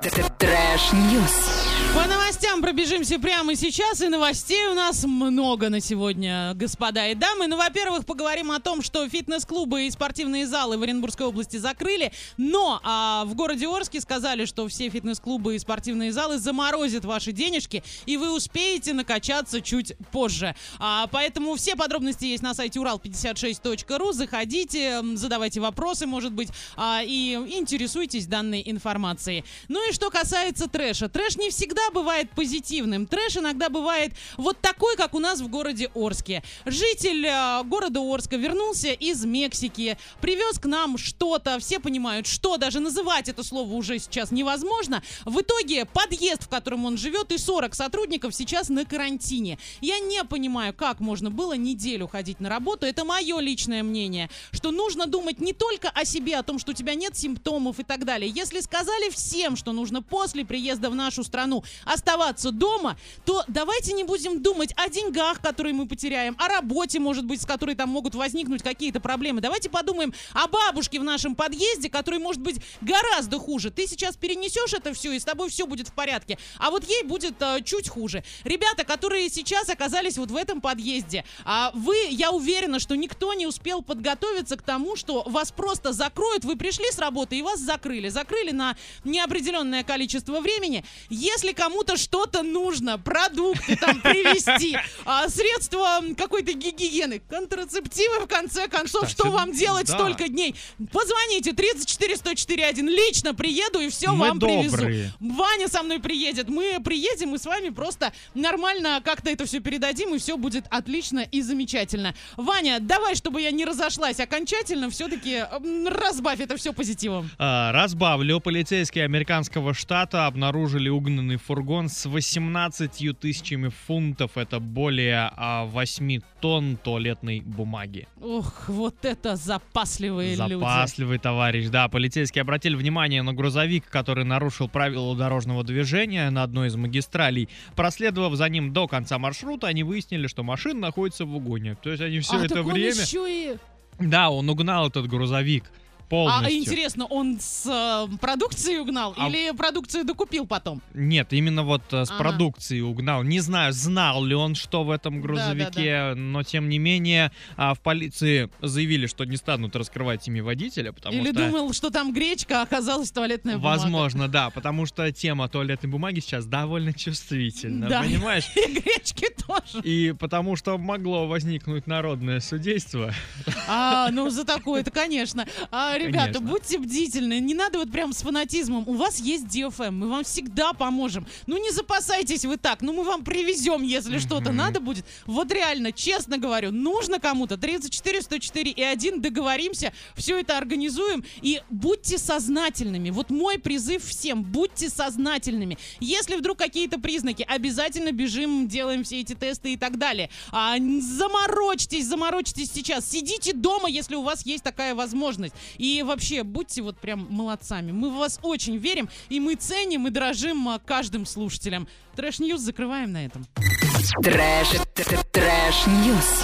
Trash News. По новостям пробежимся прямо сейчас, и новостей у нас много на сегодня, господа и дамы. Ну, во-первых, поговорим о том, что фитнес-клубы и спортивные залы в Оренбургской области закрыли, но а, в городе Орске сказали, что все фитнес-клубы и спортивные залы заморозят ваши денежки, и вы успеете накачаться чуть позже. А, поэтому все подробности есть на сайте урал56.ру. Заходите, задавайте вопросы, может быть, а, и интересуйтесь данной информацией. Ну и что касается трэша. Трэш не всегда бывает позитивным. Трэш иногда бывает вот такой, как у нас в городе Орске. Житель э, города Орска вернулся из Мексики, привез к нам что-то, все понимают, что даже называть это слово уже сейчас невозможно. В итоге подъезд, в котором он живет, и 40 сотрудников сейчас на карантине. Я не понимаю, как можно было неделю ходить на работу. Это мое личное мнение, что нужно думать не только о себе, о том, что у тебя нет симптомов и так далее. Если сказали всем, что нужно после приезда в нашу страну оставаться дома, то давайте не будем думать о деньгах, которые мы потеряем, о работе, может быть, с которой там могут возникнуть какие-то проблемы. Давайте подумаем о бабушке в нашем подъезде, которой может быть гораздо хуже. Ты сейчас перенесешь это все, и с тобой все будет в порядке. А вот ей будет э, чуть хуже. Ребята, которые сейчас оказались вот в этом подъезде, а вы, я уверена, что никто не успел подготовиться к тому, что вас просто закроют. Вы пришли с работы и вас закрыли. Закрыли на неопределенное количество времени. Если кому-то что-то нужно, продукты там привезти, а, средства какой-то гигиены, контрацептивы в конце концов, что вам делать столько дней? Позвоните 34 104 1, лично приеду и все вам привезу. Ваня со мной приедет, мы приедем и с вами просто нормально как-то это все передадим и все будет отлично и замечательно. Ваня, давай, чтобы я не разошлась окончательно, все-таки разбавь это все позитивом. А, Разбавлю. Полицейские американского штата обнаружили угнанный фургон с 18 тысячами фунтов. Это более а, 8 тонн туалетной бумаги. Ох, вот это запасливые люди. Запасливый товарищ. Да, полицейские обратили внимание на грузовик, который нарушил правила дорожного движения на одной из магистралей. Проследовав за ним до конца маршрута, они выяснили, что машина находится в угоне. То есть они все а, это время... еще и... Да, он угнал этот грузовик полностью. А интересно, он с э, продукцией угнал А- или продукцию докупил потом? Нет, именно вот э, с Ага. продукцией угнал. Не знаю, знал ли он, что в этом грузовике, но тем не менее а, в полиции заявили, что не станут раскрывать имя водителя, потому Или что... думал, что там гречка, а оказалась туалетная бумага. Возможно, да, потому что тема туалетной бумаги сейчас довольно чувствительна, Да. понимаешь? И гречки тоже. И потому что могло возникнуть народное судейство. А, ну за такое это, конечно. А, ребята, Конечно. будьте бдительны. Не надо вот прям с фанатизмом. У вас есть DFM, мы вам всегда поможем. Ну не запасайтесь вы так. Ну мы вам привезем, если что-то надо будет. Вот реально, честно говорю, нужно кому-то. 34, 104 и 1 договоримся, все это организуем. И будьте сознательными. Вот мой призыв всем. Будьте сознательными. Если вдруг какие-то признаки, обязательно бежим, делаем все эти тесты и так далее. А, заморочьтесь, заморочьтесь сейчас. Сидите дома, если у вас есть такая возможность. И вообще, будьте вот прям молодцами. Мы в вас очень верим, и мы ценим и дорожим а, каждым слушателем. Trash News закрываем на этом. Trash, trash, news.